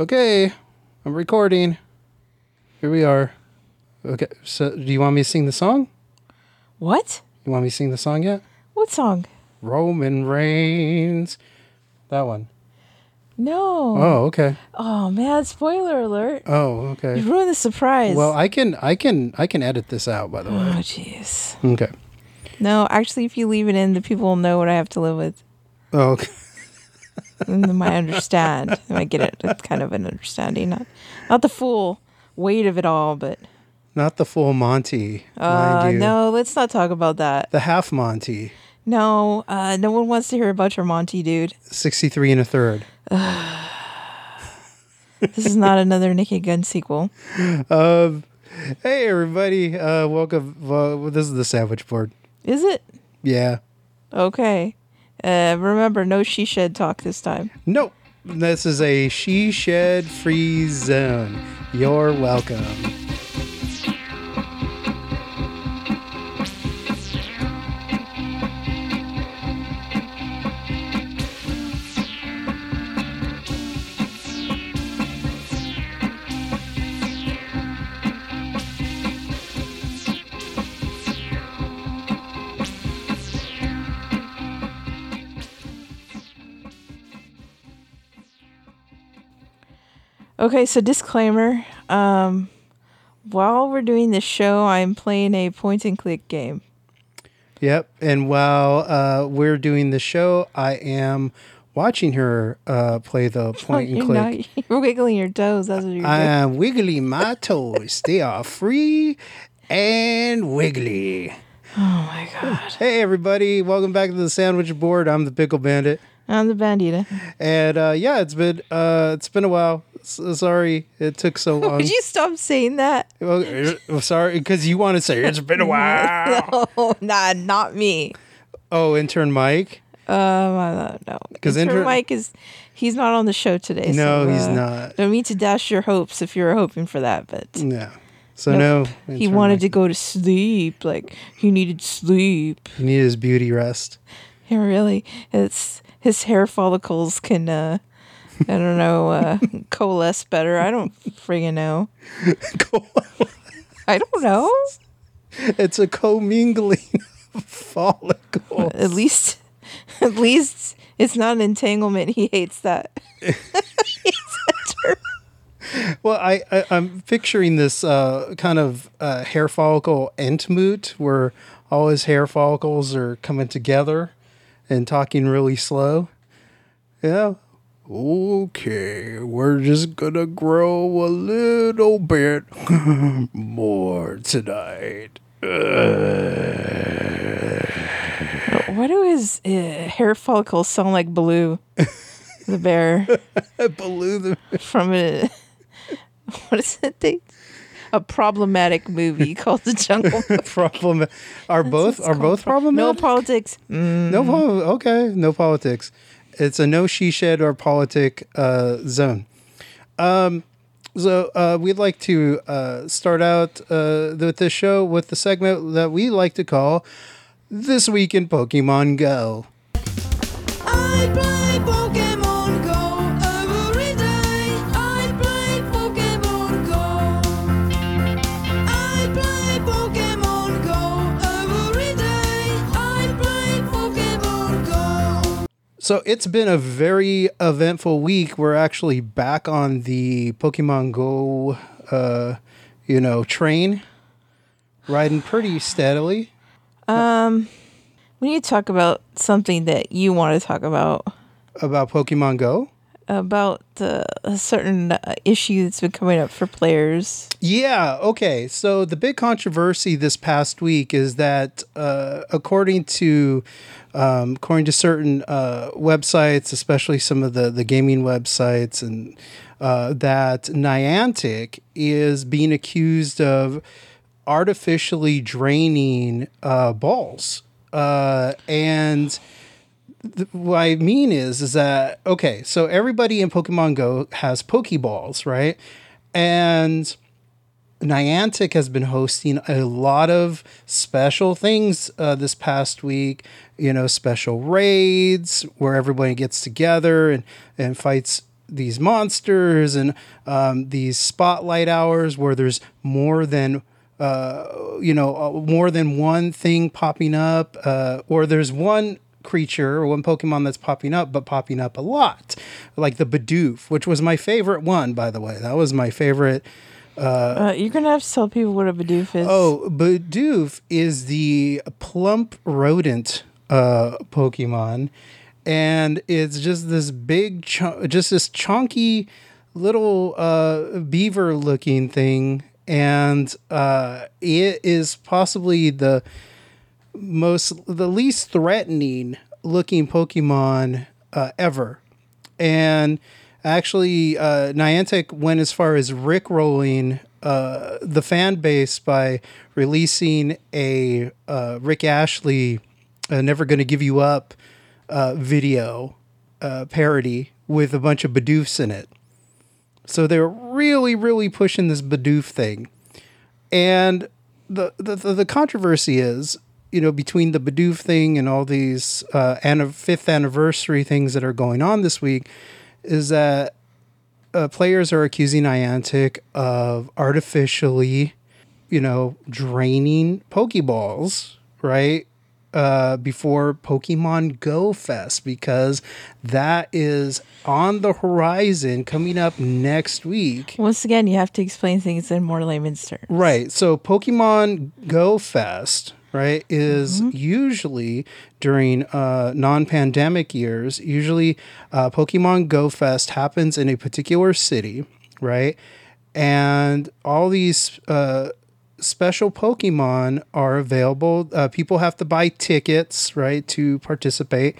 Okay, I'm recording. Here we are. Okay, so do you want me to sing the song? What? You want me to sing the song yet? What song? Roman Reigns. That one. No. Oh, okay. Oh man, spoiler alert. Oh, okay. You ruined the surprise. Well, I can I can I can edit this out by the way. oh jeez. Okay. No, actually, if you leave it in, the people will know what I have to live with. Oh, okay. And might understand. I might get it. It's kind of an understanding, not not the full weight of it all, but Not the full Monty, uh, no, let's not talk about that. The half Monty. No, uh, no one wants to hear about your Monty, dude. 63 and a third. This is not another Naked Gun sequel. Um, hey everybody, uh, welcome. This is the sandwich board. Is it? Yeah. Okay. Uh, remember, no she shed talk this time. Nope. This is a she shed free zone. You're welcome. Okay, so disclaimer. Um, while we're doing this show, I'm playing a point and click game. Yep. And while uh, we're doing the show, I am watching her uh, play the point and click. not, you're wiggling your toes. That's what you're I doing. am wiggling my toes. they are free and wiggly. Oh my god. Hey everybody, welcome back to the sandwich board. I'm the pickle bandit. I'm the bandita. And uh, yeah, it's been uh, it's been a while. S- sorry it took so long. Would you stop saying that? Well, uh, sorry, because you want to say it's been a while. no, nah, not me. oh, intern Mike. Um, I don't know. 'Cause Intern intern- Mike is he's not on the show today. No, so, he's uh, not. Don't mean to dash your hopes if you're hoping for that, but No. So Nope. no. he wanted Mike. to go to sleep. Like he needed sleep. He needed his beauty rest. Yeah, really. It's his hair follicles can uh I don't know, uh coalesce better. I don't friggin' know. I don't know. it's a commingling of follicles. At least at least it's not an entanglement. He hates that. Well, I, I I'm picturing this uh, kind of uh, hair follicle entmoot where all his hair follicles are coming together and talking really slow. Yeah. Okay, we're just gonna grow a little bit more tonight. What do his uh, hair follicles sound like Baloo, the bear Baloo the from a what is it? They, a problematic movie called The Jungle Book. problem are both are both problematic? No politics. Mm, No, pol- okay, no politics. It's a no she shed or politic uh, zone. Um, so uh, we'd like to uh, start out uh, with this show with the segment that we like to call "This Week in Pokemon Go." So it's been a very eventful week. We're actually back on the Pokemon Go, uh, you know, train, riding pretty steadily. Um, we need to talk about something that you want to talk about About Pokemon Go. about uh, a certain uh, issue that's been coming up for players. Yeah. Okay. So the big controversy this past week is that, uh, according to, um, according to certain uh, websites, especially some of the the gaming websites, and uh, that Niantic is being accused of artificially draining uh, balls, uh, and th- what I mean is, is that okay? So everybody in Pokemon Go has Pokeballs, right? And Niantic has been hosting a lot of special things uh, this past week. You know, special raids where everybody gets together and and fights these monsters and um, these spotlight hours where there's more than uh, you know uh, more than one thing popping up, uh, or there's one creature or one Pokemon that's popping up, but popping up a lot, like the Bidoof, which was my favorite one, by the way. That was my favorite. Uh, you're gonna have to tell people what a Bidoof is. Oh, Bidoof is the plump rodent uh, Pokemon, and it's just this big, ch- just this chunky little uh, beaver-looking thing, and uh, it is possibly the most, the least threatening looking Pokemon uh, ever, and actually uh, Niantic went as far as rickrolling uh, the fan base by releasing a uh, Rick Astley uh, "Never Gonna Give You Up" uh, video uh, parody with a bunch of Bidoofs in it. So they're really, really pushing this Bidoof thing, and the the, the, controversy is. You know, between the Bidoof thing and all these uh, anni- fifth anniversary things that are going on this week, is that uh, players are accusing Niantic of artificially, you know, draining Pokeballs, right? Uh, before Pokemon Go Fest, because that is on the horizon coming up next week. Once again, you have to explain things in more layman's terms. Right. So Pokemon Go Fest, right, is usually during uh, non-pandemic years. Usually, uh, Pokemon Go Fest happens in a particular city, right, and all these uh, special Pokemon are available. Uh, people have to buy tickets, right, to participate.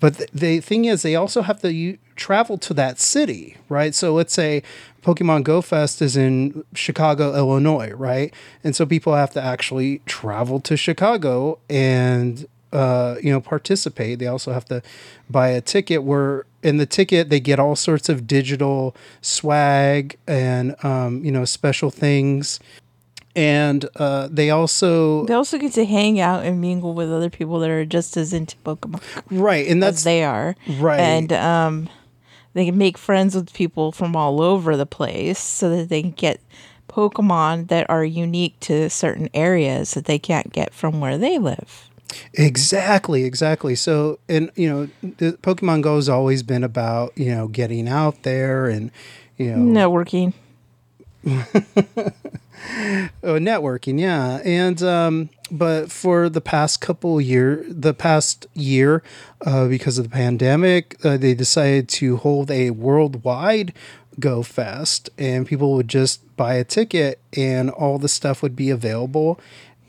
But th- the thing is, they also have to u- travel to that city, right? So let's say Pokemon Go Fest is in Chicago, Illinois, right? And so people have to actually travel to Chicago and uh, you know participate. They also have to buy a ticket. Where in the ticket they get all sorts of digital swag and um, you know special things. And uh, they also They also get to hang out and mingle with other people that are just as into Pokemon right, and as that's they are. right. And um, they can make friends with people from all over the place so that they can get Pokemon that are unique to certain areas that they can't get from where they live. Exactly, exactly. So, and you know, the Pokemon Go has always been about you know getting out there and you know Networking. Oh, networking, yeah. And um, but for the past couple year, the past year, uh, because of the pandemic, uh, they decided to hold a worldwide Go Fest, and people would just buy a ticket, and all the stuff would be available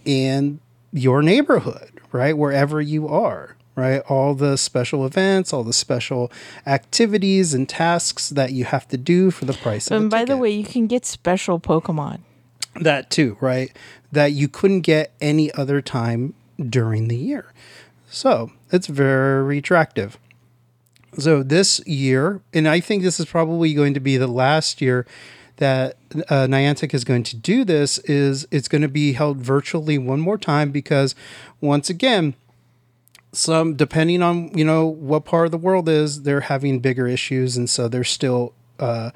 in your neighborhood, right, wherever you are. Right, all the special events, all the special activities and tasks that you have to do for the price And by the way, you can get special Pokemon. That too, right? That you couldn't get any other time during the year. So it's very attractive. So this year, and I think this is probably going to be the last year that uh, Niantic is going to do this, is it's going to be held virtually one more time because once again, some depending on you know what part of the world is they're having bigger issues and so they're still uh,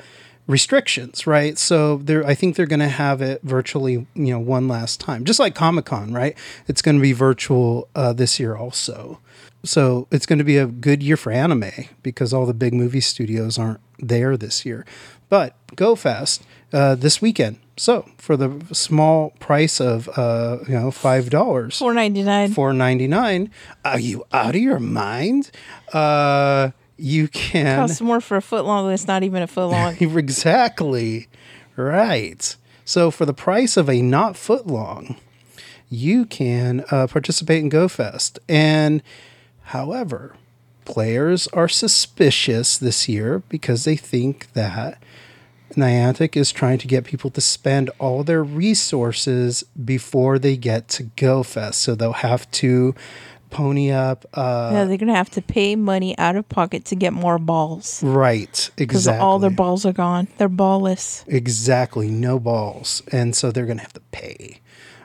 restrictions right? So they're i think they're going to have it virtually you know one last time. Just like comic-con right? It's going to be virtual uh, this year also. So it's going to be a good year for anime because all the big movie studios aren't there this year. But Go Fest uh, this weekend. So for the small price of uh, you know five dollars. Four ninety nine. four ninety nine. Are you out of your mind? Uh, you can Costs more for a foot long. It's not even a foot long. exactly right. So for the price of a not foot long, you can uh, participate in GoFest. And however, players are suspicious this year because they think that Niantic is trying to get people to spend all their resources before they get to GoFest. So they'll have to pony up. Uh, yeah, they're gonna have to pay money out of pocket to get more balls right, because exactly. all their balls are gone. They're ballless. Exactly, no balls. And so they're going to have to pay.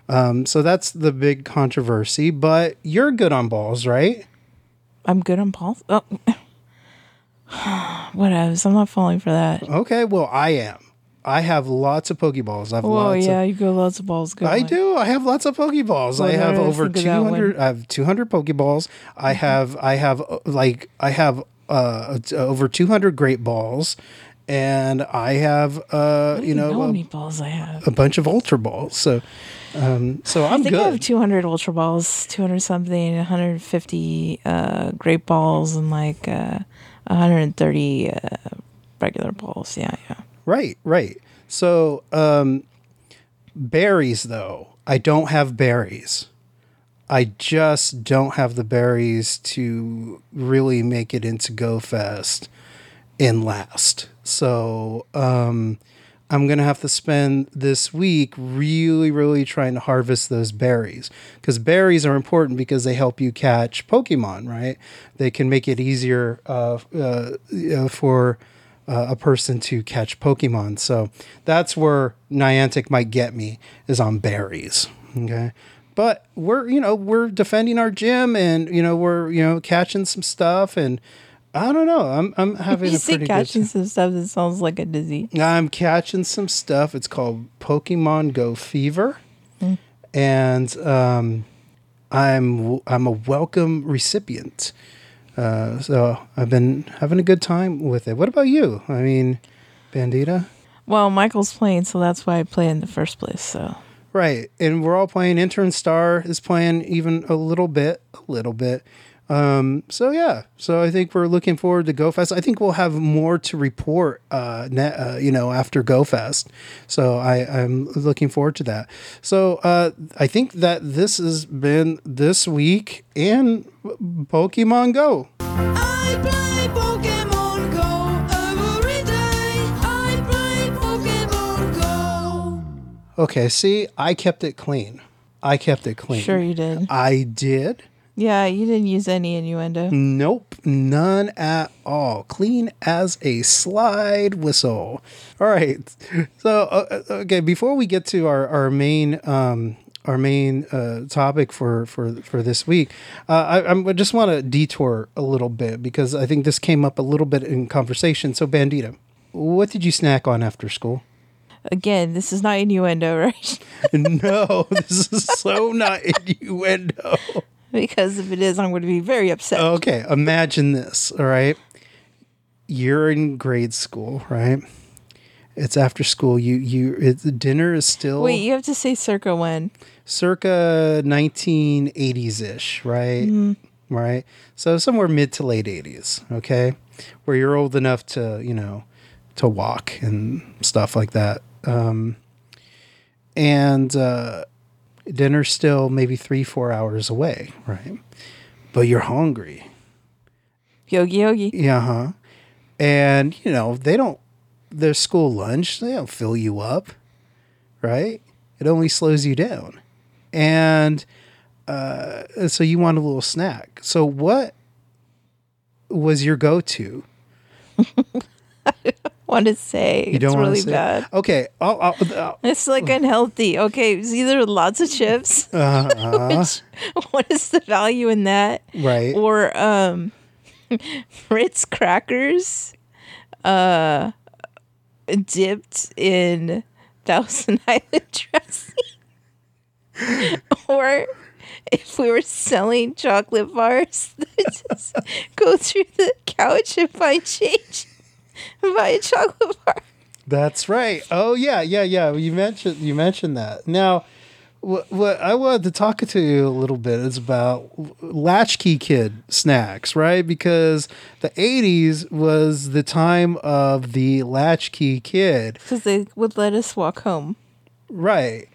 Um, so that's the big controversy. But you're good on balls, right? I'm good on balls. Oh. Whatevs. I'm not falling for that. Okay, well, I am. I have lots of Pokeballs. I have Oh lots yeah, of you go lots of balls. Good I one. do. I have lots of Pokeballs. What I have over two hundred. I have two hundred Pokeballs. I have. I have uh, like. I have uh over two hundred Great Balls, and I have uh you know how a, many balls I have. a bunch of Ultra Balls. So, um, so I'm I think good. I have 200 ultra balls, 200 something, 150 uh, great balls, and like uh, 130 uh, regular balls. Yeah, yeah. Right, right. So, um, berries, though, I don't have berries. I just don't have the berries to really make it into Go Fest in last. So, um, I'm going to have to spend this week really, really trying to harvest those berries because berries are important because they help you catch Pokemon, right? They can make it easier uh, uh, for uh, a person to catch Pokemon. So that's where Niantic might get me is on berries. Okay. But we're, you know, we're defending our gym and, you know, we're, you know, catching some stuff and I don't know. I'm, I'm having You a pretty catching some stuff that sounds like a dizzy. I'm catching some stuff. It's called Pokemon Go Fever, and um, I'm I'm a welcome recipient. Uh, so I've been having a good time with it. What about you? I mean, Bandita, Well, Michael's playing, so that's why I play in the first place. So right? And we're all playing. Intern Star is playing even a little bit, a little bit. Um, so yeah, so I think we're looking forward to GoFest. I think we'll have more to report, uh, ne- uh you know, after GoFest. So I, I'm looking forward to that. So uh, I think that this has been this week in Pokemon Go. I play Pokemon Go every day. I play Pokemon Go. Okay, see, I kept it clean. I kept it clean. sure you did. I did. Yeah, you didn't use any innuendo. Nope, none at all. Clean as a slide whistle. All right. So, uh, uh, okay, before we get to our our main um, our main uh, topic for for for this week, uh, I, I just want to detour a little bit because I think this came up a little bit in conversation. So, Bandita, what did you snack on after school? Again, this is not innuendo, right? no, this is so not innuendo. because if it is, I'm going to be very upset. Okay, imagine this, all right? You're in grade school, right? It's after school. You you it's, dinner is still Wait, you have to say circa when? circa 1980s-ish, right? Right? So somewhere mid to late 80s, okay? Where you're old enough to, you know, to walk and stuff like that. Um and uh dinner's still maybe 3-4 hours away, right? But you're hungry. Yogi Yogi. Yeah, huh? And you know they don't. Their school lunch they don't fill you up, right? It only slows you down, and uh, so you want a little snack. So what was your go-to? Want to say You it's don't want really say. bad. Okay, I'll, I'll, I'll, It's like unhealthy. Okay, it's either lots of chips, uh, which what is the value in that? right. Or um Ritz crackers uh dipped in Thousand Island dressing. or if we were selling chocolate bars, just go through the couch and find change buy a chocolate bar. That's right. Oh yeah, yeah, yeah. You mentioned you mentioned that. Now, what, what I wanted to talk to you a little bit is about latchkey kid snacks, right? Because the '80s was the time of the latchkey kid, Because they would let us walk home. right?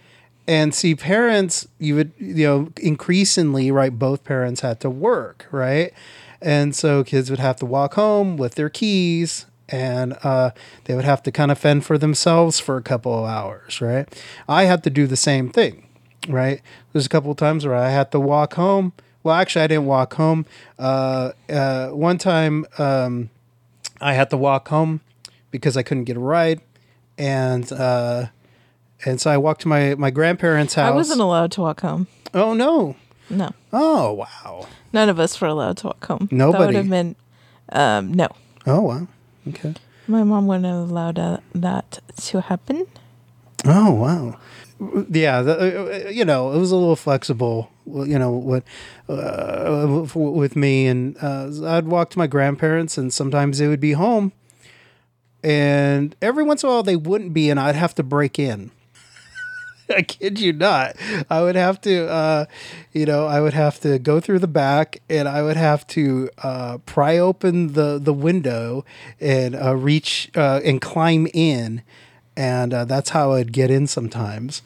And see, parents, you would, you know, increasingly, right? Both parents had to work, right? And so kids would have to walk home with their keys and uh, they would have to kind of fend for themselves for a couple of hours, right? I had to do the same thing, right? There's a couple of times where I had to walk home. Well, actually, I didn't walk home. Uh, uh, one time, um, I had to walk home because I couldn't get a ride, and uh, and so I walked to my my grandparents' house. I wasn't allowed to walk home. oh no! No. Oh wow! None of us were allowed to walk home. Nobody. That would have been, um, no. Oh wow. Okay. My mom wouldn't have allowed that, that to happen. Oh wow. Yeah, the, uh, you know, it was a little flexible. You know, what uh, with me, and uh, I'd walk to my grandparents, and sometimes they would be home, and every once in a while they wouldn't be, and I'd have to break in. I kid you not. I would have to, uh, you know, I would have to go through the back, and I would have to uh, pry open the the window and uh, reach uh, and climb in, and uh, that's how I'd get in sometimes.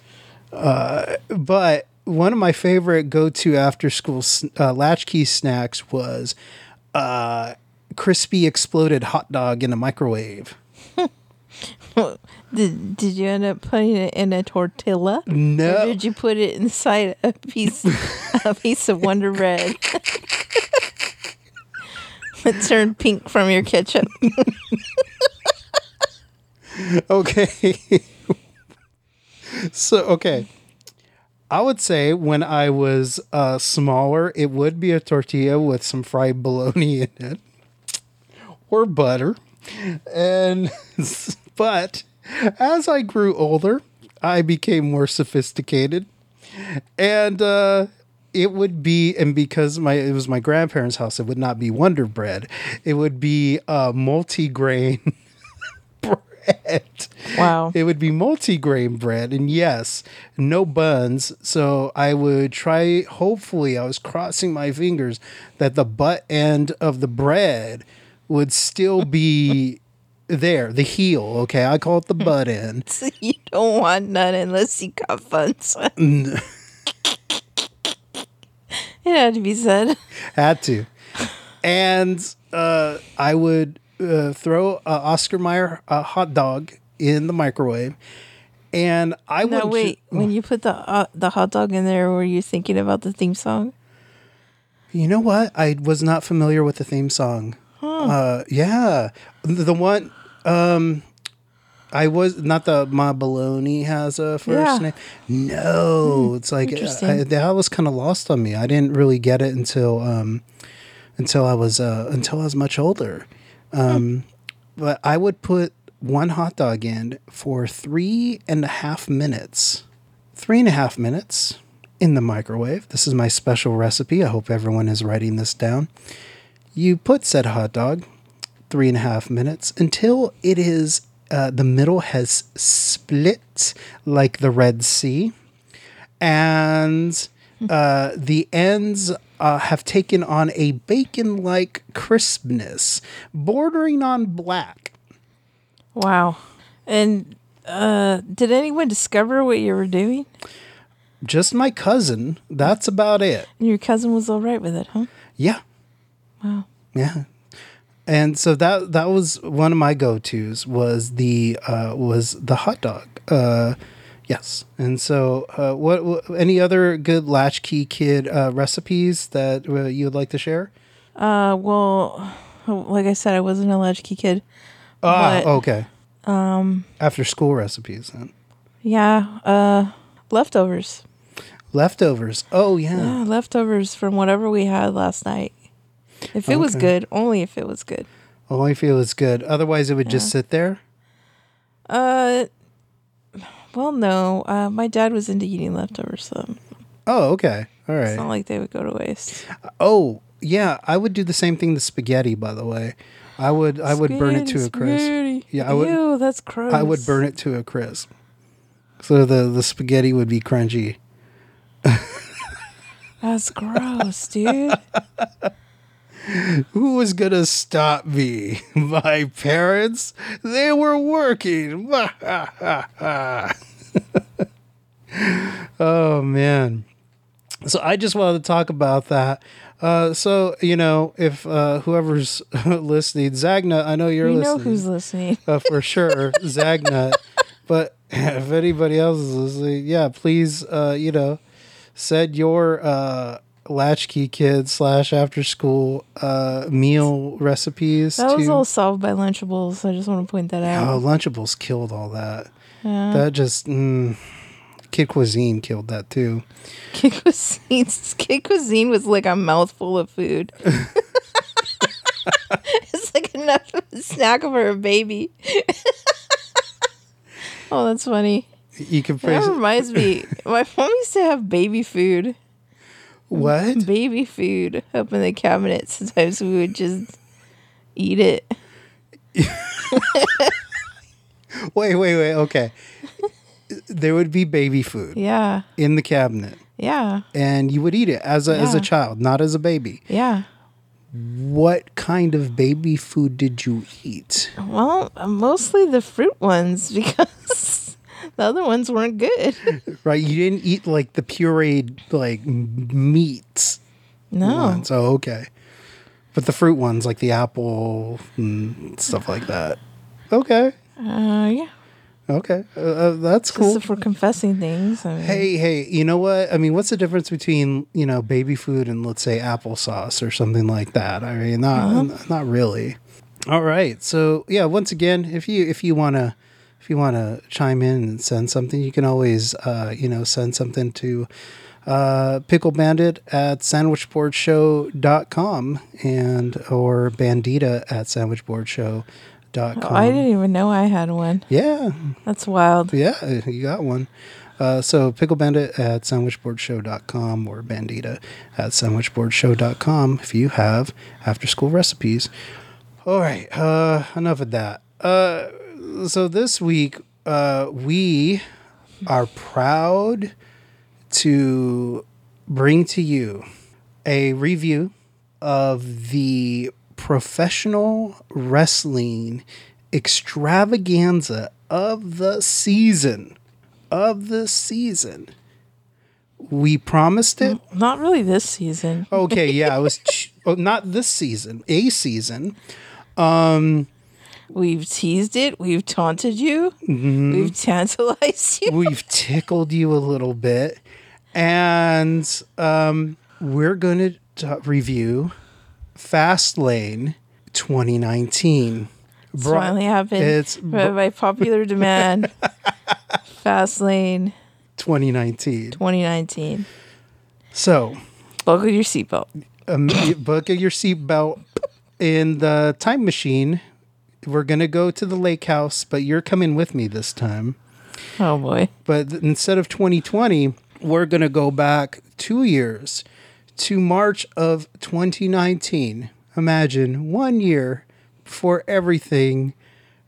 Uh, but one of my favorite go to after school latchkey snacks was uh, crispy exploded hot dog in a microwave. Did Did you end up putting it in a tortilla? No. Or did you put it inside a piece a piece of Wonder Bread? it turned pink from your ketchup. Okay. so okay. I would say when I was uh, smaller, it would be a tortilla with some fried bologna in it, or butter, and but as I grew older, I became more sophisticated, and uh, it would be and because my it was my grandparents' house, it would not be Wonder Bread, it would be uh, multi-grain bread. Wow. It would be multi-grain bread, and yes, no buns. So I would try. Hopefully, I was crossing my fingers that the butt end of the bread would still be there. The heel, okay. I call it the butt end. So you don't want none unless you got buns. it had to be said. Had to, and uh, I would uh, throw a Oscar Mayer uh, hot dog in the microwave, and I would No, ju- wait. When you put the uh, the hot dog in there, were you thinking about the theme song? You know what? I was not familiar with the theme song. Uh, yeah, the, the one. Um, I was not the Ma Baloney has a first Yeah. name. No, it's like. I, that was kind of lost on me. I didn't really get it until um, until I was uh, until I was much older. Um, but I would put one hot dog in for three and a half minutes. Three and a half minutes in the microwave. This is my special recipe. I hope everyone is writing this down. You put said hot dog three and a half minutes until it is uh, the middle has split like the Red Sea, and uh, the ends uh, have taken on a bacon-like crispness, bordering on black. Wow. And uh, did anyone discover what you were doing? Just my cousin. That's about it. And your cousin was all right with it, huh? Yeah. Wow. Yeah. And so that that was one of my go-tos was the uh, was the hot dog. Uh, yes. And so uh, what, what any other good latchkey kid uh, recipes that uh, you would like to share? Uh, well, like I said, I wasn't a latchkey kid. Ah, But- okay. Um, after school recipes then. Yeah. Uh, leftovers. Leftovers. Oh yeah. Yeah, leftovers from whatever we had last night. If it was good, only if it was good. Only if it was good. Otherwise, it would just sit there. Uh, well, no. Uh, my dad was into eating leftovers, so Oh, okay. All right. it's not like they would go to waste. Oh, yeah. I would do the same thing to spaghetti. By the way, I would I would burn it to a crisp. spaghetti. Yeah, I would. Ew, that's gross. I would burn it to a crisp. So the the spaghetti would be crunchy. That's gross, dude. Who was gonna stop me? My parents? They were working. oh man. So I just wanted to talk about that. Uh, so you know, if uh, whoever's listening, Zagna, I know you're you listening. know who's listening. uh, for sure, Zagna. But if anybody else is listening, yeah, please, uh, you know, send your uh, latchkey kid slash after school uh, meal recipes That was to. all solved by Lunchables. I just want to point that out. oh. Lunchables killed all that. Yeah. That just mm, Kid Cuisine killed that too. Kid Cuisine, Kid Cuisine was like a mouthful of food. it's like enough of a snack for a baby. oh, that's funny. You can That reminds me. My mom used to have baby food. What? Baby food up in the cabinet. Sometimes we would just eat it. Wait, wait, wait. Okay. There would be baby food Yeah. in the cabinet, Yeah. and you would eat it as a as a child, not as a baby. Yeah. What kind of baby food did you eat? Well, mostly the fruit ones because the other ones weren't good. Right, you didn't eat like the pureed like meats No. ones. Oh, okay. But the fruit ones, like the apple and stuff like that. Okay, Uh, yeah. okay, uh, uh, that's cool. if we're confessing things. I mean, Hey, hey, you know what? I mean, what's the difference between you know baby food and let's say applesauce or something like that? I mean, not not really. All right, so yeah, once again, if you if you wanna if you wanna chime in and send something, you can always uh, you know send something to uh, pickle bandit at sandwichboardshow.com and or bandita at sandwichboardshow.com. Oh, I didn't even know I had one. yeah, That's wild. yeah, you got one. Uh, so Pickle Bandit at sandwichboardshow.com or Bandita at sandwichboardshow.com if you have after school recipes. All right, uh, enough of that. Uh, so this week, uh, we are proud to bring to you a review of the professional wrestling extravaganza of the season. Of the season. We promised it. Not really this season. Okay, yeah, it was ch- oh, not this season, a season. We've teased it. We've taunted you. Mm-hmm. We've tantalized you. We've tickled you a little bit, and um, we're going to review Fastlane 2019. It's Bro- finally happened. It's by, by popular demand. Fastlane 2019. 2019. So, Buckle your seatbelt. um, buckle your seatbelt in the time machine. We're gonna go to the lake house, but you're coming with me this time. Oh boy. But th- instead of 2020, we're gonna go back two years to March of 2019. Imagine one year before everything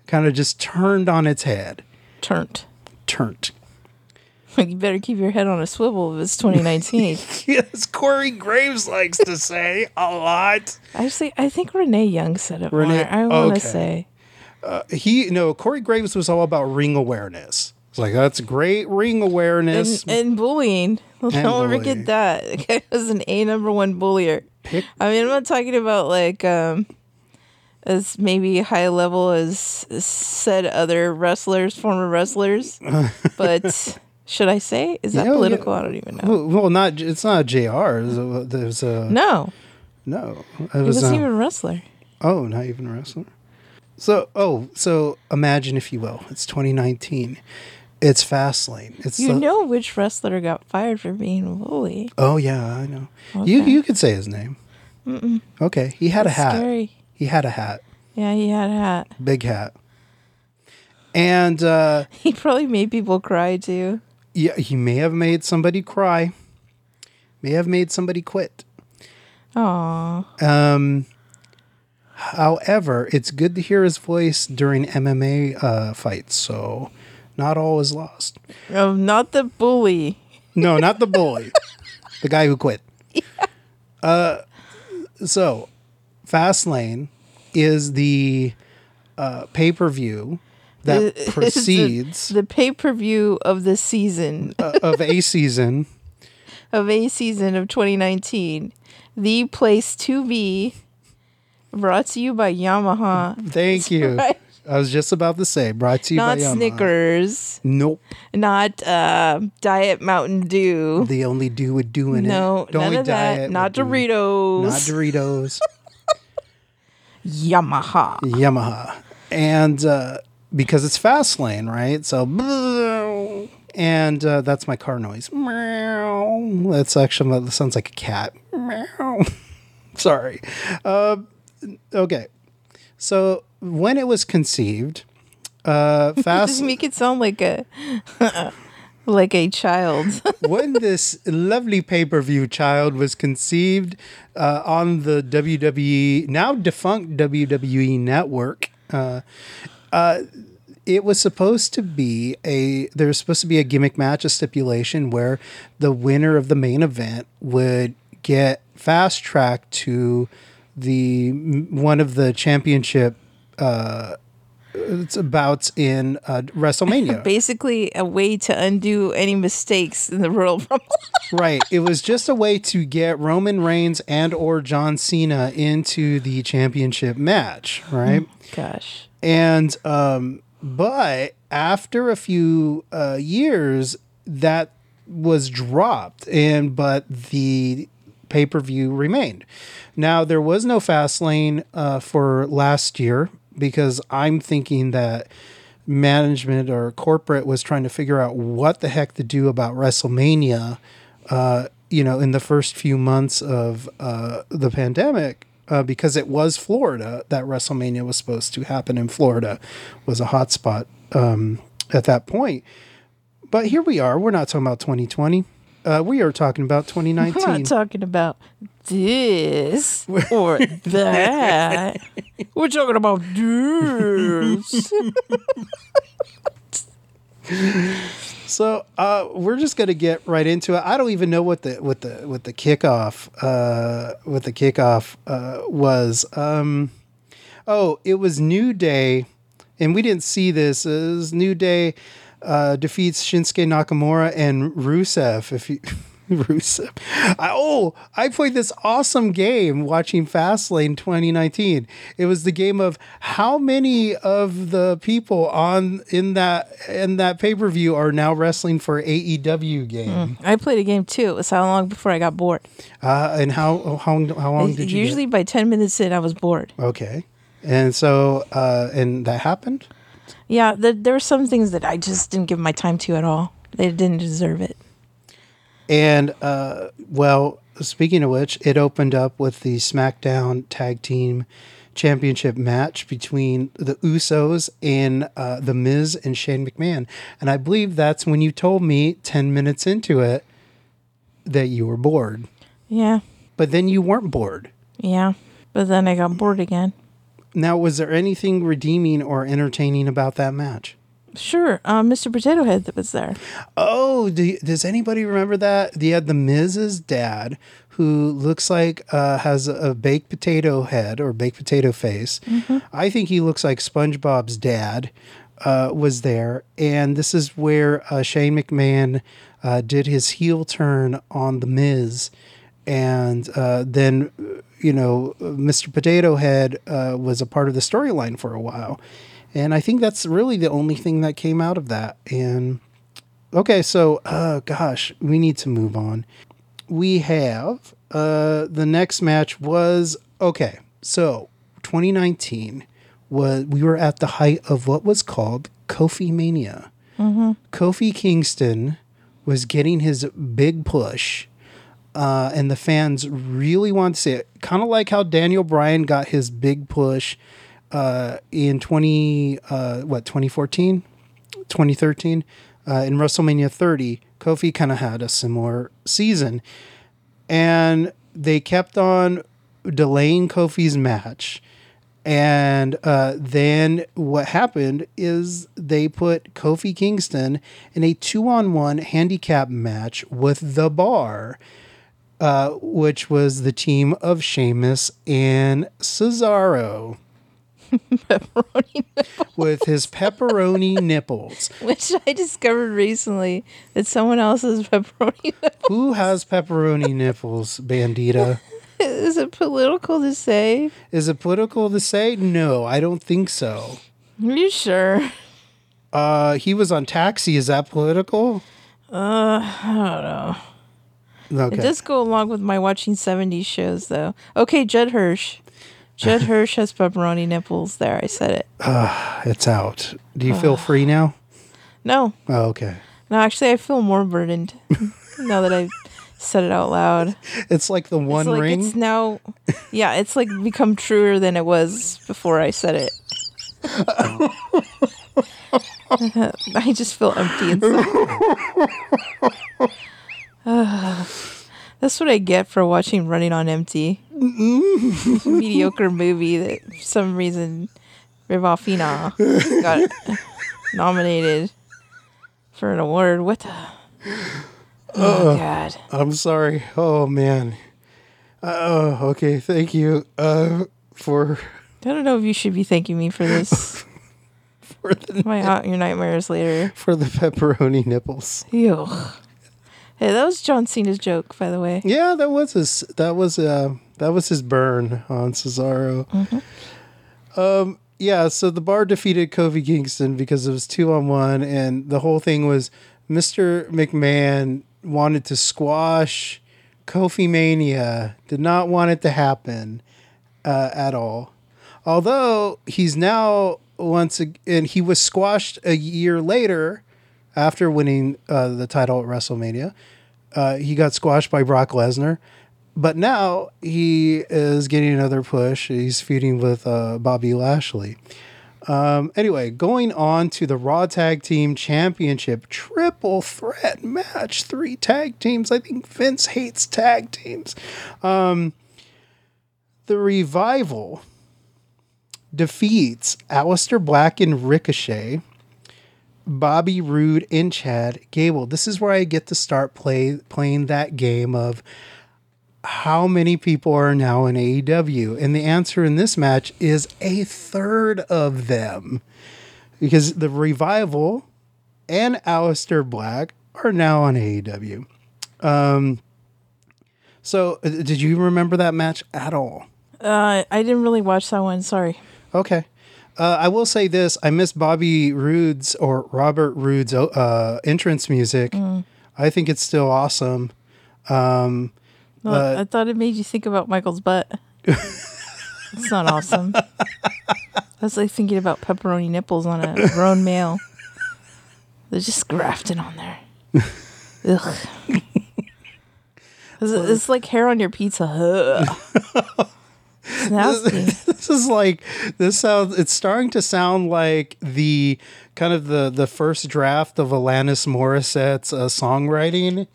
kind of just turned on its head. Turned. Turned. You better keep your head on a swivel if it's 2019. Yes, Corey Graves likes to say a lot. Actually, I think Renee Young said it Renee- more. I want to okay. say. He no Corey Graves was all about ring awareness. It's like that's great ring awareness. And, and bullying. Don't bullying. forget that. The guy was an A number one bullier. Pick- I mean, I'm not talking about like um as maybe high level as, as said other wrestlers, former wrestlers. but should I say? Is that Yeah, yeah. political? I don't even know. well, not it's not Jr. There's a, there's a No, no. It he was wasn't uh, even a wrestler. oh, not even a wrestler. So oh, so imagine if you will, it's 2019. It's Fastlane. It's You the- know which wrestler got fired for being woolly. Oh yeah, I know. You Okay. you could say his name. Okay, he had a hat. Scary. He had a hat, Yeah, he had a hat. big hat, and uh, He probably made people cry too. yeah, he may have made somebody cry. May have made somebody quit. Aw. Um, however, it's good to hear his voice during MMA uh, fights, so not all is lost. Oh, not the bully. No, not the bully, the guy who quit. Uh, so Fastlane is the uh, pay per view that It's the- precedes the, pay per view of the season uh, of a season. of a season of 2019. The place to be. Brought to you by Yamaha. Thank you. right. I was just about to say, brought to you Not by Yamaha. Snickers. Nope. Not uh, Diet Mountain Dew. The only do would do in No, it. The none of that. Not Doritos. Not Doritos. Yamaha. Yamaha. And uh, because it's fast lane, right? So, and uh, that's my car noise. Meow. That's actually, that sounds like a cat. Meow. Sorry. Uh, okay. So when it was conceived, uh, Just fast make it sound like a like a child. when this lovely pay per view child was conceived uh, on the WWE now defunct WWE network. Uh, uh, it was supposed to be a there was supposed to be a gimmick match, a stipulation where the winner of the main event would get fast tracked to the one of the championship uh, it's bouts in uh, WrestleMania. Basically, a way to undo any mistakes in the Royal Rumble. right. It was just a way to get Roman Reigns and or John Cena into the championship match, right? Gosh. And um but after a few uh years that was dropped and but the pay-per-view remained. Now there was no fast lane uh for last year because I'm thinking that management or corporate was trying to figure out what the heck to do about WrestleMania uh you know in the first few months of uh the pandemic uh, because it was Florida that WrestleMania was supposed to happen in Florida was a hot spot um, at that point. But here we are. We're not talking about 2020. Uh, we are talking about 2019. We're not 2019. talking about this or that. We're talking about this. So uh, we're just gonna get right into it. I don't even know what the what the what the kickoff uh, what the kickoff uh, was. Um, oh, it was New Day, and we didn't see this. It was New Day uh, defeats Shinsuke Nakamura and Rusev. If you Rusev, I, oh, I played this awesome game watching Fastlane 2019. It was the game of how many of the people on in that in that pay per view are now wrestling for AEW game, I played a game too. It was how long before I got bored. uh, and how how how long did you get? Usually by 10 minutes in, I was bored. Okay. And so, uh, and that happened? Yeah, the, there were some things that I just didn't give my time to at all. They didn't deserve it. And, uh, well, speaking of which, it opened up with the SmackDown Tag Team Championship match between the Usos and uh, The Miz and Shane McMahon. And I believe that's when you told me 10 minutes into it that you were bored. Yeah, But then you weren't bored. yeah. But then I got bored again. Now, was there anything redeeming or entertaining about that match? Sure, um, Mr. Potato Head that was there. Oh, do you- does anybody remember that? They had the Miz's dad, who looks like uh, has a baked potato head or baked potato face. I think he looks like SpongeBob's dad. Uh, was there, and this is where uh, Shane McMahon uh, did his heel turn on the Miz, and uh, then you know Mr. Potato Head uh, was a part of the storyline for a while, and I think that's really the only thing that came out of that. And Okay, so uh gosh, we need to move on. We have uh the next match was okay. So 2019 was we were at the height of what was called Kofi Mania. Kofi Kingston was getting his big push. Uh, and the fans really want to see it. Kind of like how Daniel Bryan got his big push uh, in 20, uh, what, 2014? 2013 uh, in WrestleMania 30, Kofi kind of had a similar season, and they kept on delaying Kofi's match. And uh, then what happened is they put Kofi Kingston in a two on one handicap match with The Bar, uh, which was the team of Sheamus and Cesaro. with his pepperoni nipples. Which I discovered recently that someone else's pepperoni. nipples. Who has pepperoni nipples, Bandita? Is it political to say? Is it political to say? No, I don't think so. Are you sure? Uh, he was on Taxi. Is that political? I don't know. Okay. It does go along with my watching 70s shows, though. Okay, Judd Hirsch. Judd Hirsch has pepperoni nipples there. I said it. Ah, it's out. Do you feel ah. free now? No, Oh, okay. no, actually, I feel more burdened now that I've said it out loud. It's like the one it's like ring. it's now yeah, it's like become truer than it was before I said it. I just feel empty inside. That's what I get for watching Running on Empty. Mediocre movie that for some reason River Phoenix got nominated for an award. What the? Oh, God. I'm sorry. Oh man. Oh, okay. Thank you uh, for I don't know if you should be thanking me for this. for the My aunt, your nightmares later. for the pepperoni nipples. Ew. Hey, that was John Cena's joke, by the way. Yeah, that was his. That was uh, that was his burn on Cesaro. Um, yeah. So the bar defeated Kofi Kingston because it was two on one, and the whole thing was Mr. McMahon wanted to squash Kofi Mania. Did not want it to happen uh, at all. Although he's now once again, and he was squashed a year later after winning uh, the title at WrestleMania. Uh, he got squashed by Brock Lesnar, but now he is getting another push. He's feuding with uh, Bobby Lashley. Um, anyway, going on to the Raw Tag Team Championship triple threat match, three tag teams. I think Vince hates tag teams. Um, the Revival defeats Aleister Black and Ricochet. Bobby Roode and Chad Gable. This is where I get to start play playing that game of how many people are now in AEW, and the answer in this match is a third of them, because the revival and Aleister Black are now on AEW. Um, so, uh, did you remember that match at all? Uh, I didn't really watch that one. Sorry. Okay. Uh, I will say this: I miss Bobby Roode's or Robert Roode's uh, entrance music. I think it's still awesome. Um, No, Uh, I thought it made you think about Michael's butt. it's not awesome. That's like thinking about pepperoni nipples on a grown male. They're just grafted on there. Ugh. It's, it's like hair on your pizza. Nasty. this is like this sounds. It's starting to sound like the kind of the the first draft of Alanis Morissette's uh, songwriting.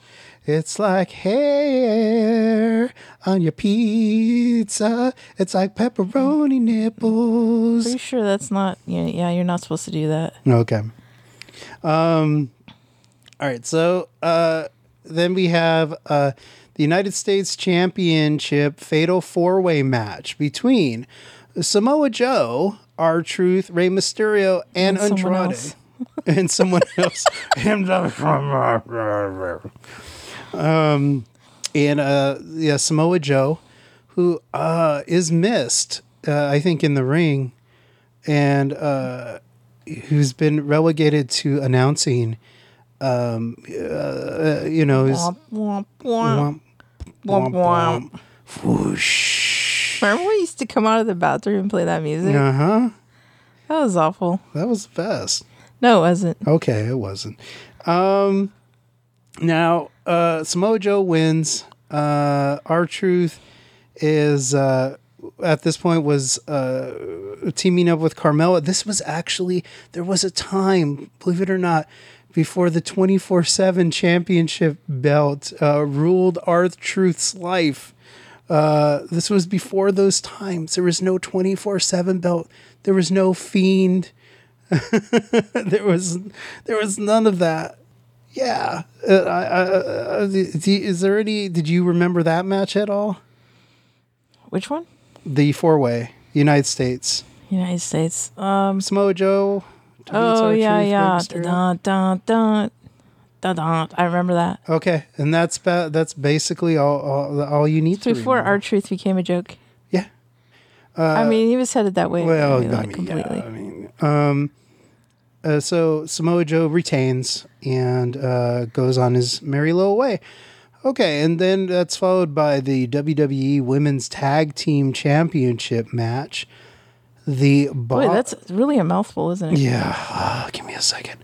It's like hair on your pizza. It's like pepperoni nipples. Pretty sure that's not. Yeah, yeah, you're not supposed to do that. Okay. Um all right, so uh then we have uh the United States Championship fatal four-way match between Samoa Joe, R Truth, Rey Mysterio, and, And someone Andrade. else. and someone else. um and uh yeah, Samoa Joe, who uh is missed, uh, I think, in the ring and uh, who's been relegated to announcing. Um, uh, you know, Womp, womp, womp. Womp, Womp, whoosh. Remember we used to come out of the bathroom and play that music? Uh huh. That was awful. That was the best. No, it wasn't. Okay, it wasn't. Um, now uh, Samoa Joe wins. Uh, R Truth is uh, at this point was uh, teaming up with Carmella. This was actually there was a time, believe it or not, before the twenty four seven championship belt uh, ruled R Truth's life. Uh, this was before those times. There was no twenty four seven belt. There was no fiend there was there was none of that. Yeah. Uh, I, I, uh, is there any? Did you remember that match at all? Which one? The four way United States United States. Um. Samoa Joe. Oh yeah, yeah. Dun, dun, dun, dun, dun. I remember that. Okay, and that's ba- that's basically all all, all you need to Before remember. R Truth became a joke. yeah. I mean, he was headed that way. Well, I mean, I mean, completely. yeah, I mean, um, uh, so Samoa Joe retains and uh, goes on his merry little way. Okay, and then that's followed by the WWE Women's Tag Team Championship match. The Bo- Boy, that's really a mouthful, isn't it? yeah. uh, give me a second.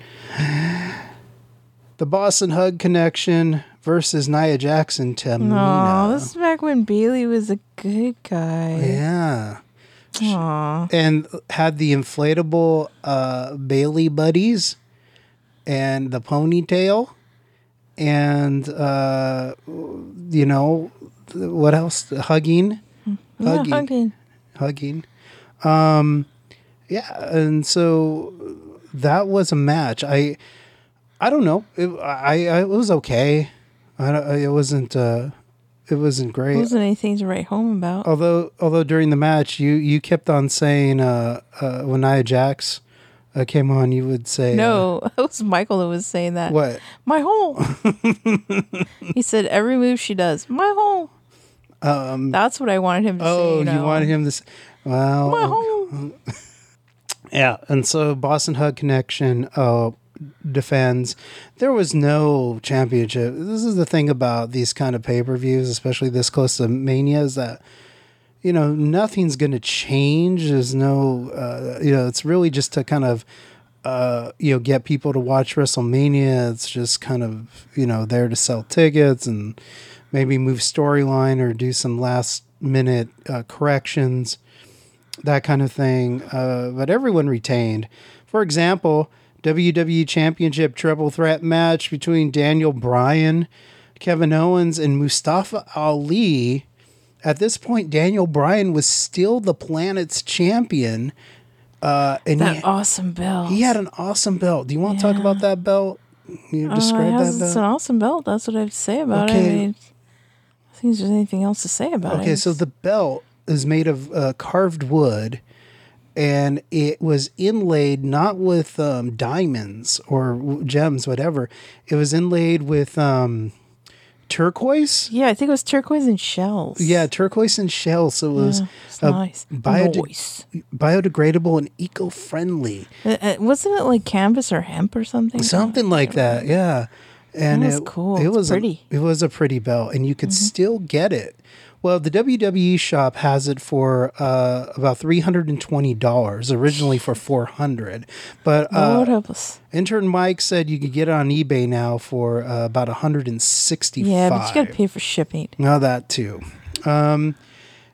The Boss 'n' Hug Connection versus Nia Jax and Tamina. No, this is back when Bayley was a good guy. yeah. Aw. and had the inflatable uh, Bayley buddies and the ponytail and uh, you know what else hugging Yeah, hugging hugging. hugging um yeah and so that was a match i i don't know it, i i it was okay i don't it wasn't uh it wasn't great It Wasn't anything to write home about. although although during the match you you kept on saying uh uh when Nia Jax uh, came on you would say uh, No, it was Michael that was saying that. what My hole. he said every move she does, my hole. um That's what I wanted him to say. oh You, you wanted him to s well hole. yeah and so Boss 'n' Hug Connection uh defends. There was no championship. This is the thing about these kind of pay-per-views especially this close to mania is that you know nothing's going to change. There's no uh, you know it's really just to kind of uh, you know get people to watch wrestlemania. It's just kind of you know there to sell tickets and maybe move storyline or do some last minute uh, corrections that kind of thing uh, but everyone retained for example wwe championship triple threat match between daniel bryan kevin owens and mustafa ali at this point, Daniel Bryan was still the planet's champion. Uh, and That he, awesome belt. he had an awesome belt. Do you want to talk about that belt? You Uh, describe it has- that It's an awesome belt. That's what I have to say about it. Okay. I mean, I think there's anything else to say about it. Okay, so the belt is made of uh, carved wood, and it was inlaid not with um, diamonds or gems, whatever. It was inlaid with um, turquoise. yeah, I think it was turquoise and shells. Yeah, turquoise and shell. So it was Yeah, uh, nice. biode- Nice. biodegradable and eco-friendly. Uh, uh, wasn't it like canvas or hemp or something? something like that yeah and That was it, cool. it It's was pretty. Mm-hmm. a, it was a pretty belt and you could still get it well the wwe shop has it for uh, about $320 originally for 400 but Lord uh, help us. intern mike said you could get it on ebay now for uh, about 165 Yeah, but you got to pay for shipping. now that too. Um,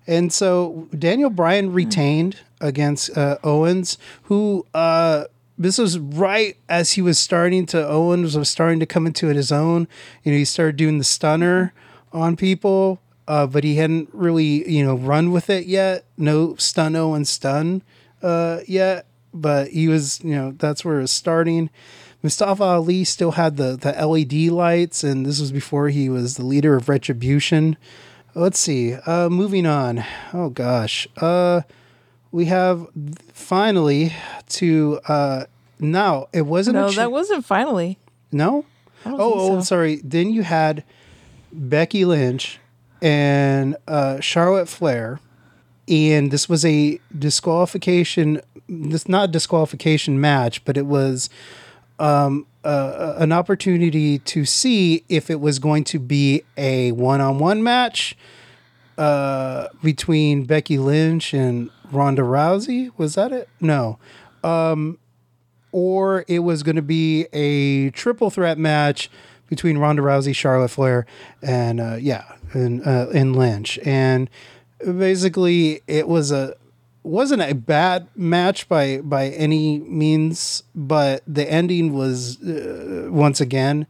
and so Daniel Bryan retained against uh, Owens, who uh, this was right as he was starting to Owens was starting to come into it his own. You know, he started doing the stunner on people, uh, but he hadn't really you know run with it yet. No stun Owens stun uh, yet, but he was you know that's where it was starting. Mustafa Ali still had the, the LED lights, and this was before he was the leader of Retribution. Let's see. Uh, moving on. Oh gosh. Uh, we have finally to uh, now. It wasn't No, a cha- that wasn't finally. no. Oh, think oh, sorry. Then you had Becky Lynch and uh, Charlotte Flair, and this was a disqualification. This not a disqualification match, but it was um, uh, an opportunity to see if it was going to be a one-on-one match uh, between Becky Lynch and Ronda Rousey. Was that it? No. Um, or it was going to be a triple threat match between Ronda Rousey, Charlotte Flair, and uh, yeah, and uh, and Lynch. And basically, it was a wasn't a bad match by by any means, but the ending was uh, once again,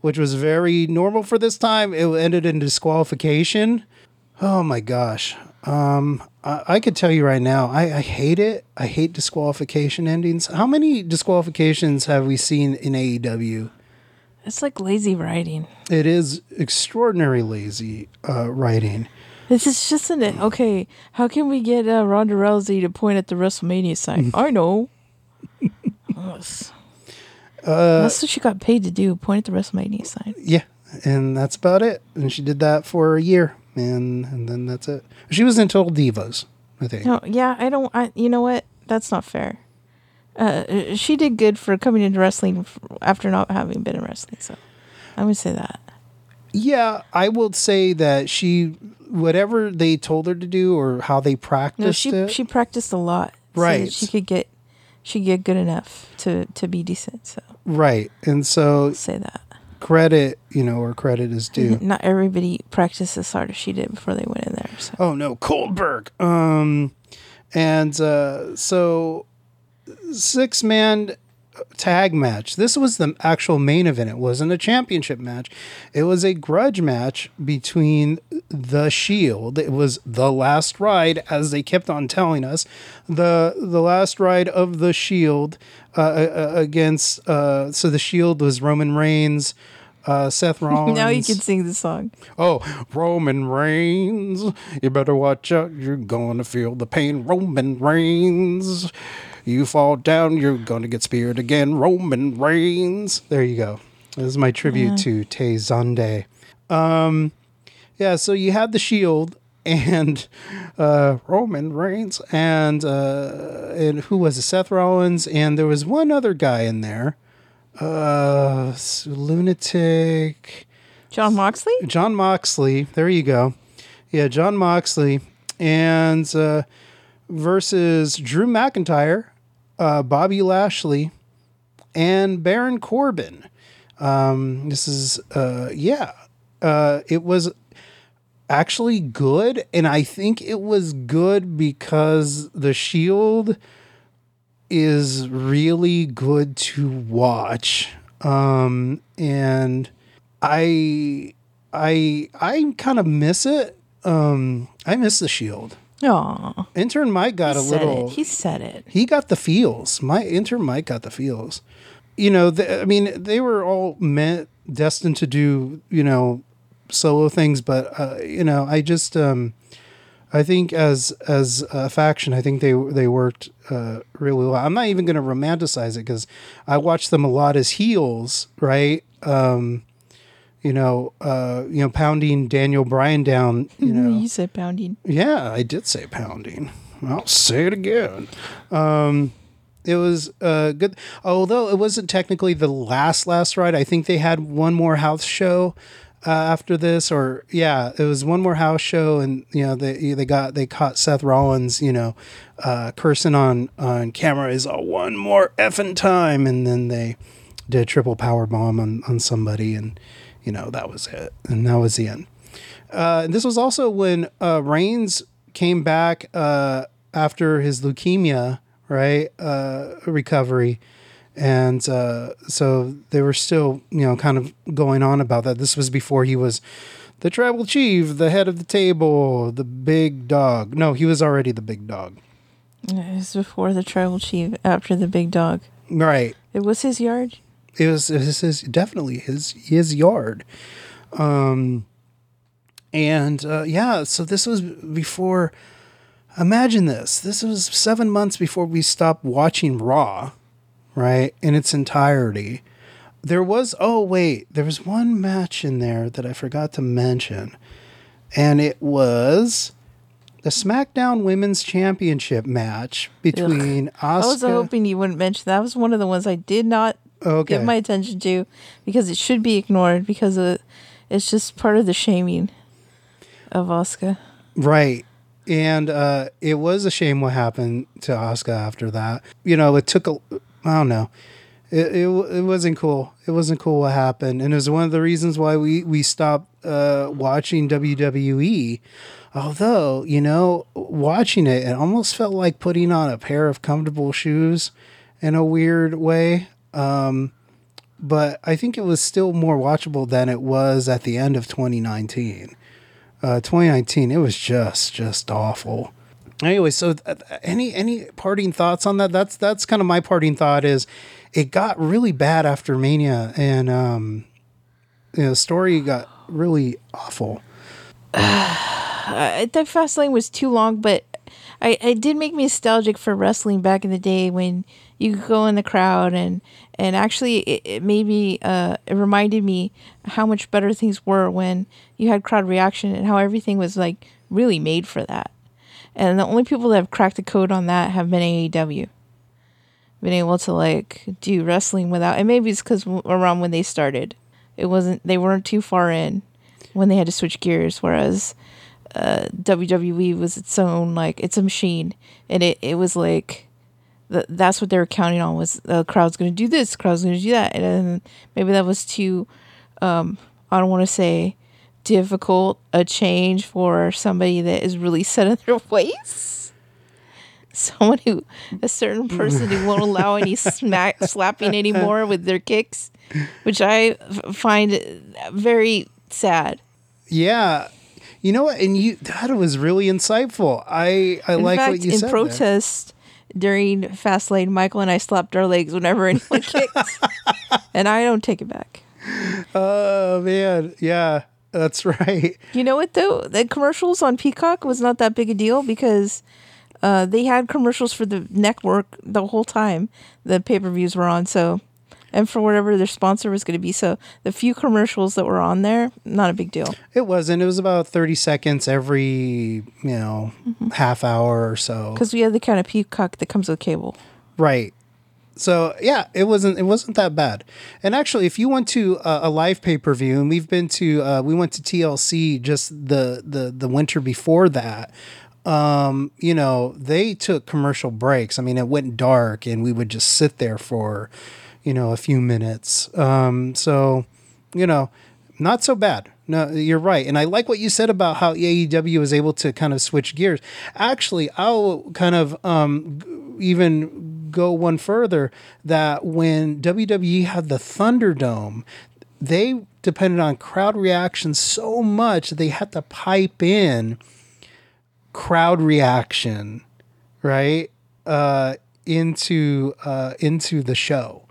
which was very normal for this time. It ended in disqualification. Oh my gosh. Um, I, I could tell you right now, I, I hate it. I hate disqualification endings. How many disqualifications have we seen in AEW? It's like lazy writing. It is extraordinary lazy uh, writing. This is just an okay. How can we get uh, Ronda Rousey to point at the WrestleMania sign? I know. Yes. Uh, That's what she got paid to do. Point at the WrestleMania sign. Yeah, and that's about it. And she did that for a year, and and then that's it. She was in Total Divas, I think. No, yeah, I don't. I, you know what? That's not fair. Uh, she did good for coming into wrestling after not having been in wrestling. So, I would say that. Yeah, I will say that she, whatever they told her to do or how they No, practiced she it, she practiced a lot, so Right. she could get she could get good enough to to be decent. So right. And so say that. credit, you know, where credit is due. Not everybody practiced as hard as she did before they went in there. So. Oh no, Goldberg. Um, and uh, so six man tag match. This was the actual main event. It wasn't a championship match. It was a grudge match between the Shield. It was the last ride, as they kept on telling us, the the last ride of the Shield uh, uh, against. Uh, so the Shield was Roman Reigns. Uh, Seth Rollins. Now you can sing the song. Oh, Roman Reigns, you better watch out. You're going to feel the pain. Roman Reigns, you fall down, you're going to get speared again. Roman Reigns. There you go. This is my tribute to Tay Zonde. Um, yeah, so you had the Shield and uh, Roman Reigns and uh, and who was it? Seth Rollins and there was one other guy in there. Uh, lunatic. Jon Moxley? Jon Moxley. There you go. Yeah, Jon Moxley and uh, versus Drew McIntyre, uh, Bobby Lashley, and Baron Corbin. Um, this is uh, yeah. Uh, it was actually good, and I think it was good because the Shield is really good to watch. Um, and I I I kind of miss it. Um, I miss the Shield. Aw. Intern Mike got He a little. it. He said it. he got the feels. My intern Mike got the feels. You know, the, I mean, they were all meant destined to do you know solo things, but uh, you know, I just um, I think as as a faction, I think they they worked uh, really well. I'm not even going to romanticize it because I watched them a lot as heels, right? Um, you know, uh, you know, pounding Daniel Bryan down. You know, You said pounding. yeah, I did say pounding. I'll say it again. Um, it was uh, good, although it wasn't technically the last last ride. I think they had one more house show uh, after this, or yeah, it was one more house show, and you know they they got they caught Seth Rollins, you know, uh, cursing on on camera is a one more effing time, and then they did a triple power bomb on on somebody, and you know that was it, and that was the end. Uh, and this was also when uh, Reigns came back uh, after his leukemia, right? Uh, recovery. And uh, so they were still, you know, kind of going on about that. This was before he was the tribal chief, the head of the table, the big dog. No, he was already the big dog. It was before the tribal chief, after the big dog. Right. It was his yard. It was, it was his, definitely his his yard. Um, and uh, yeah, so this was before. Imagine this. This was seven months before we stopped watching Raw, right, in its entirety. There was oh wait, there was one match in there that I forgot to mention, and it was the SmackDown Women's Championship match between I was hoping you wouldn't mention that. was one of the ones I did not Okay. give my attention to because it should be ignored because of, it's just part of the shaming of Oscar. Right. And uh, it was a shame what happened to Oscar after that. You know, it took a, I don't know. It, it, it wasn't cool. It wasn't cool what happened. And it was one of the reasons why we, we stopped uh, watching WWE. Although, you know, watching it, it almost felt like putting on a pair of comfortable shoes in a weird way. Um, but I think it was still more watchable than it was at the end of 2019 uh, 2019 it was just just awful. Anyway so th- any any parting thoughts on that? That's that's kind of my parting thought is it got really bad after mania and um you know, the story got really awful. I thought Fastlane was too long, but I it did make me nostalgic for wrestling back in the day when you could go in the crowd and and actually it, it made me uh it reminded me how much better things were when you had crowd reaction and how everything was like really made for that. And the only people that have cracked the code on that have been AEW. Been able to like do wrestling without, and maybe it's because around when they started, it wasn't they weren't too far in when they had to switch gears. Whereas uh, WWE was its own like it's a machine, and it it was like th- that's what they were counting on was the crowd's going to do this, the crowd's going to do that, and then maybe that was too um, I don't want to say difficult a change for somebody that is really set in their ways. Someone who, a certain person who won't allow any smack slapping anymore with their kicks, which I f- find very sad. Yeah. You know what? And you that was really insightful. I I In like fact, what you in said. there. protest during Fastlane, Michael and I slapped our legs whenever anyone kicked, and I don't take it back. Oh man, yeah, that's right. You know what though? The commercials on Peacock was not that big a deal because uh, they had commercials for the network the whole time the pay per views were on. So, and for whatever their sponsor was going to be. So the few commercials that were on there, not a big deal. It wasn't. It was about thirty seconds every you know half hour or so. Because we had the kind of Peacock that comes with cable. Right. So yeah, it wasn't it wasn't that bad. And actually, if you went to a, a live pay per view, and we've been to uh, we went to TLC just the the the winter before that. Um, you know, they took commercial breaks. I mean, it went dark, and we would just sit there for, you know, a few minutes. Um, so, you know, not so bad. No, you're right. And I like what you said about how AEW was able to kind of switch gears. Actually, I'll kind of um, even go one further that when WWE had the Thunderdome, they depended on crowd reaction so much that they had to pipe in crowd reaction, right? Uh, into uh, into the show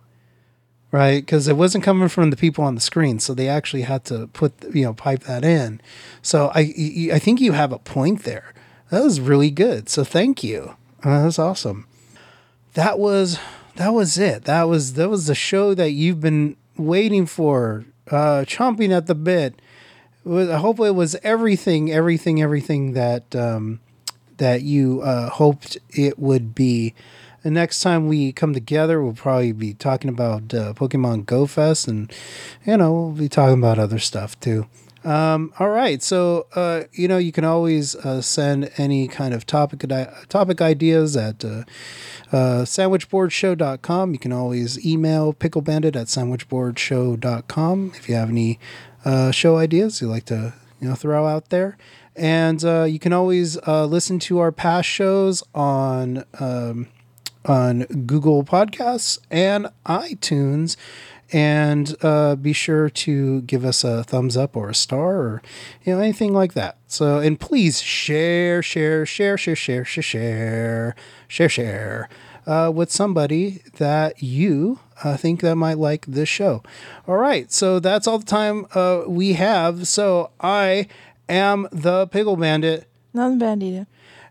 right? Because it wasn't coming from the people on the screen, so they actually had to put you know pipe that in. So I I think you have a point there. That was really good. So thank you. Uh, that was awesome. That was that was it. That was that was the show that you've been waiting for, uh, chomping at the bit. I hope it was everything, everything, everything that um, that you uh, hoped it would be. The next time we come together, we'll probably be talking about uh, Pokemon Go Fest, and you know we'll be talking about other stuff too. Um, all right, so uh, you know you can always uh, send any kind of topic topic ideas at uh, uh, sandwichboardshow.com. You can always email picklebandit at sandwichboardshow.com if you have any uh, show ideas you'd like to you know throw out there. And uh, you can always uh, listen to our past shows on um, on Google Podcasts and iTunes. And uh, be sure to give us a thumbs up or a star or you know anything like that. So and please share, share, share, share, share, share, share, share, share uh, with somebody that you uh, think that might like this show. All right, so that's all the time uh, we have. So I am the Pickle Bandit. Non bandito.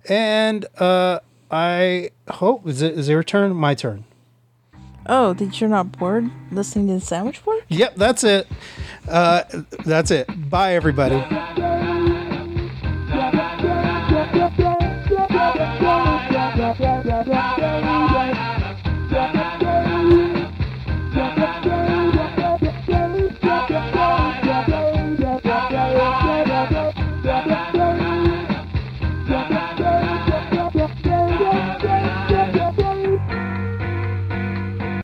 And uh, I hope is it is your turn? My turn. Oh, that you're not bored listening to the sandwich board? Yep, that's it. Uh, that's it. Bye, everybody.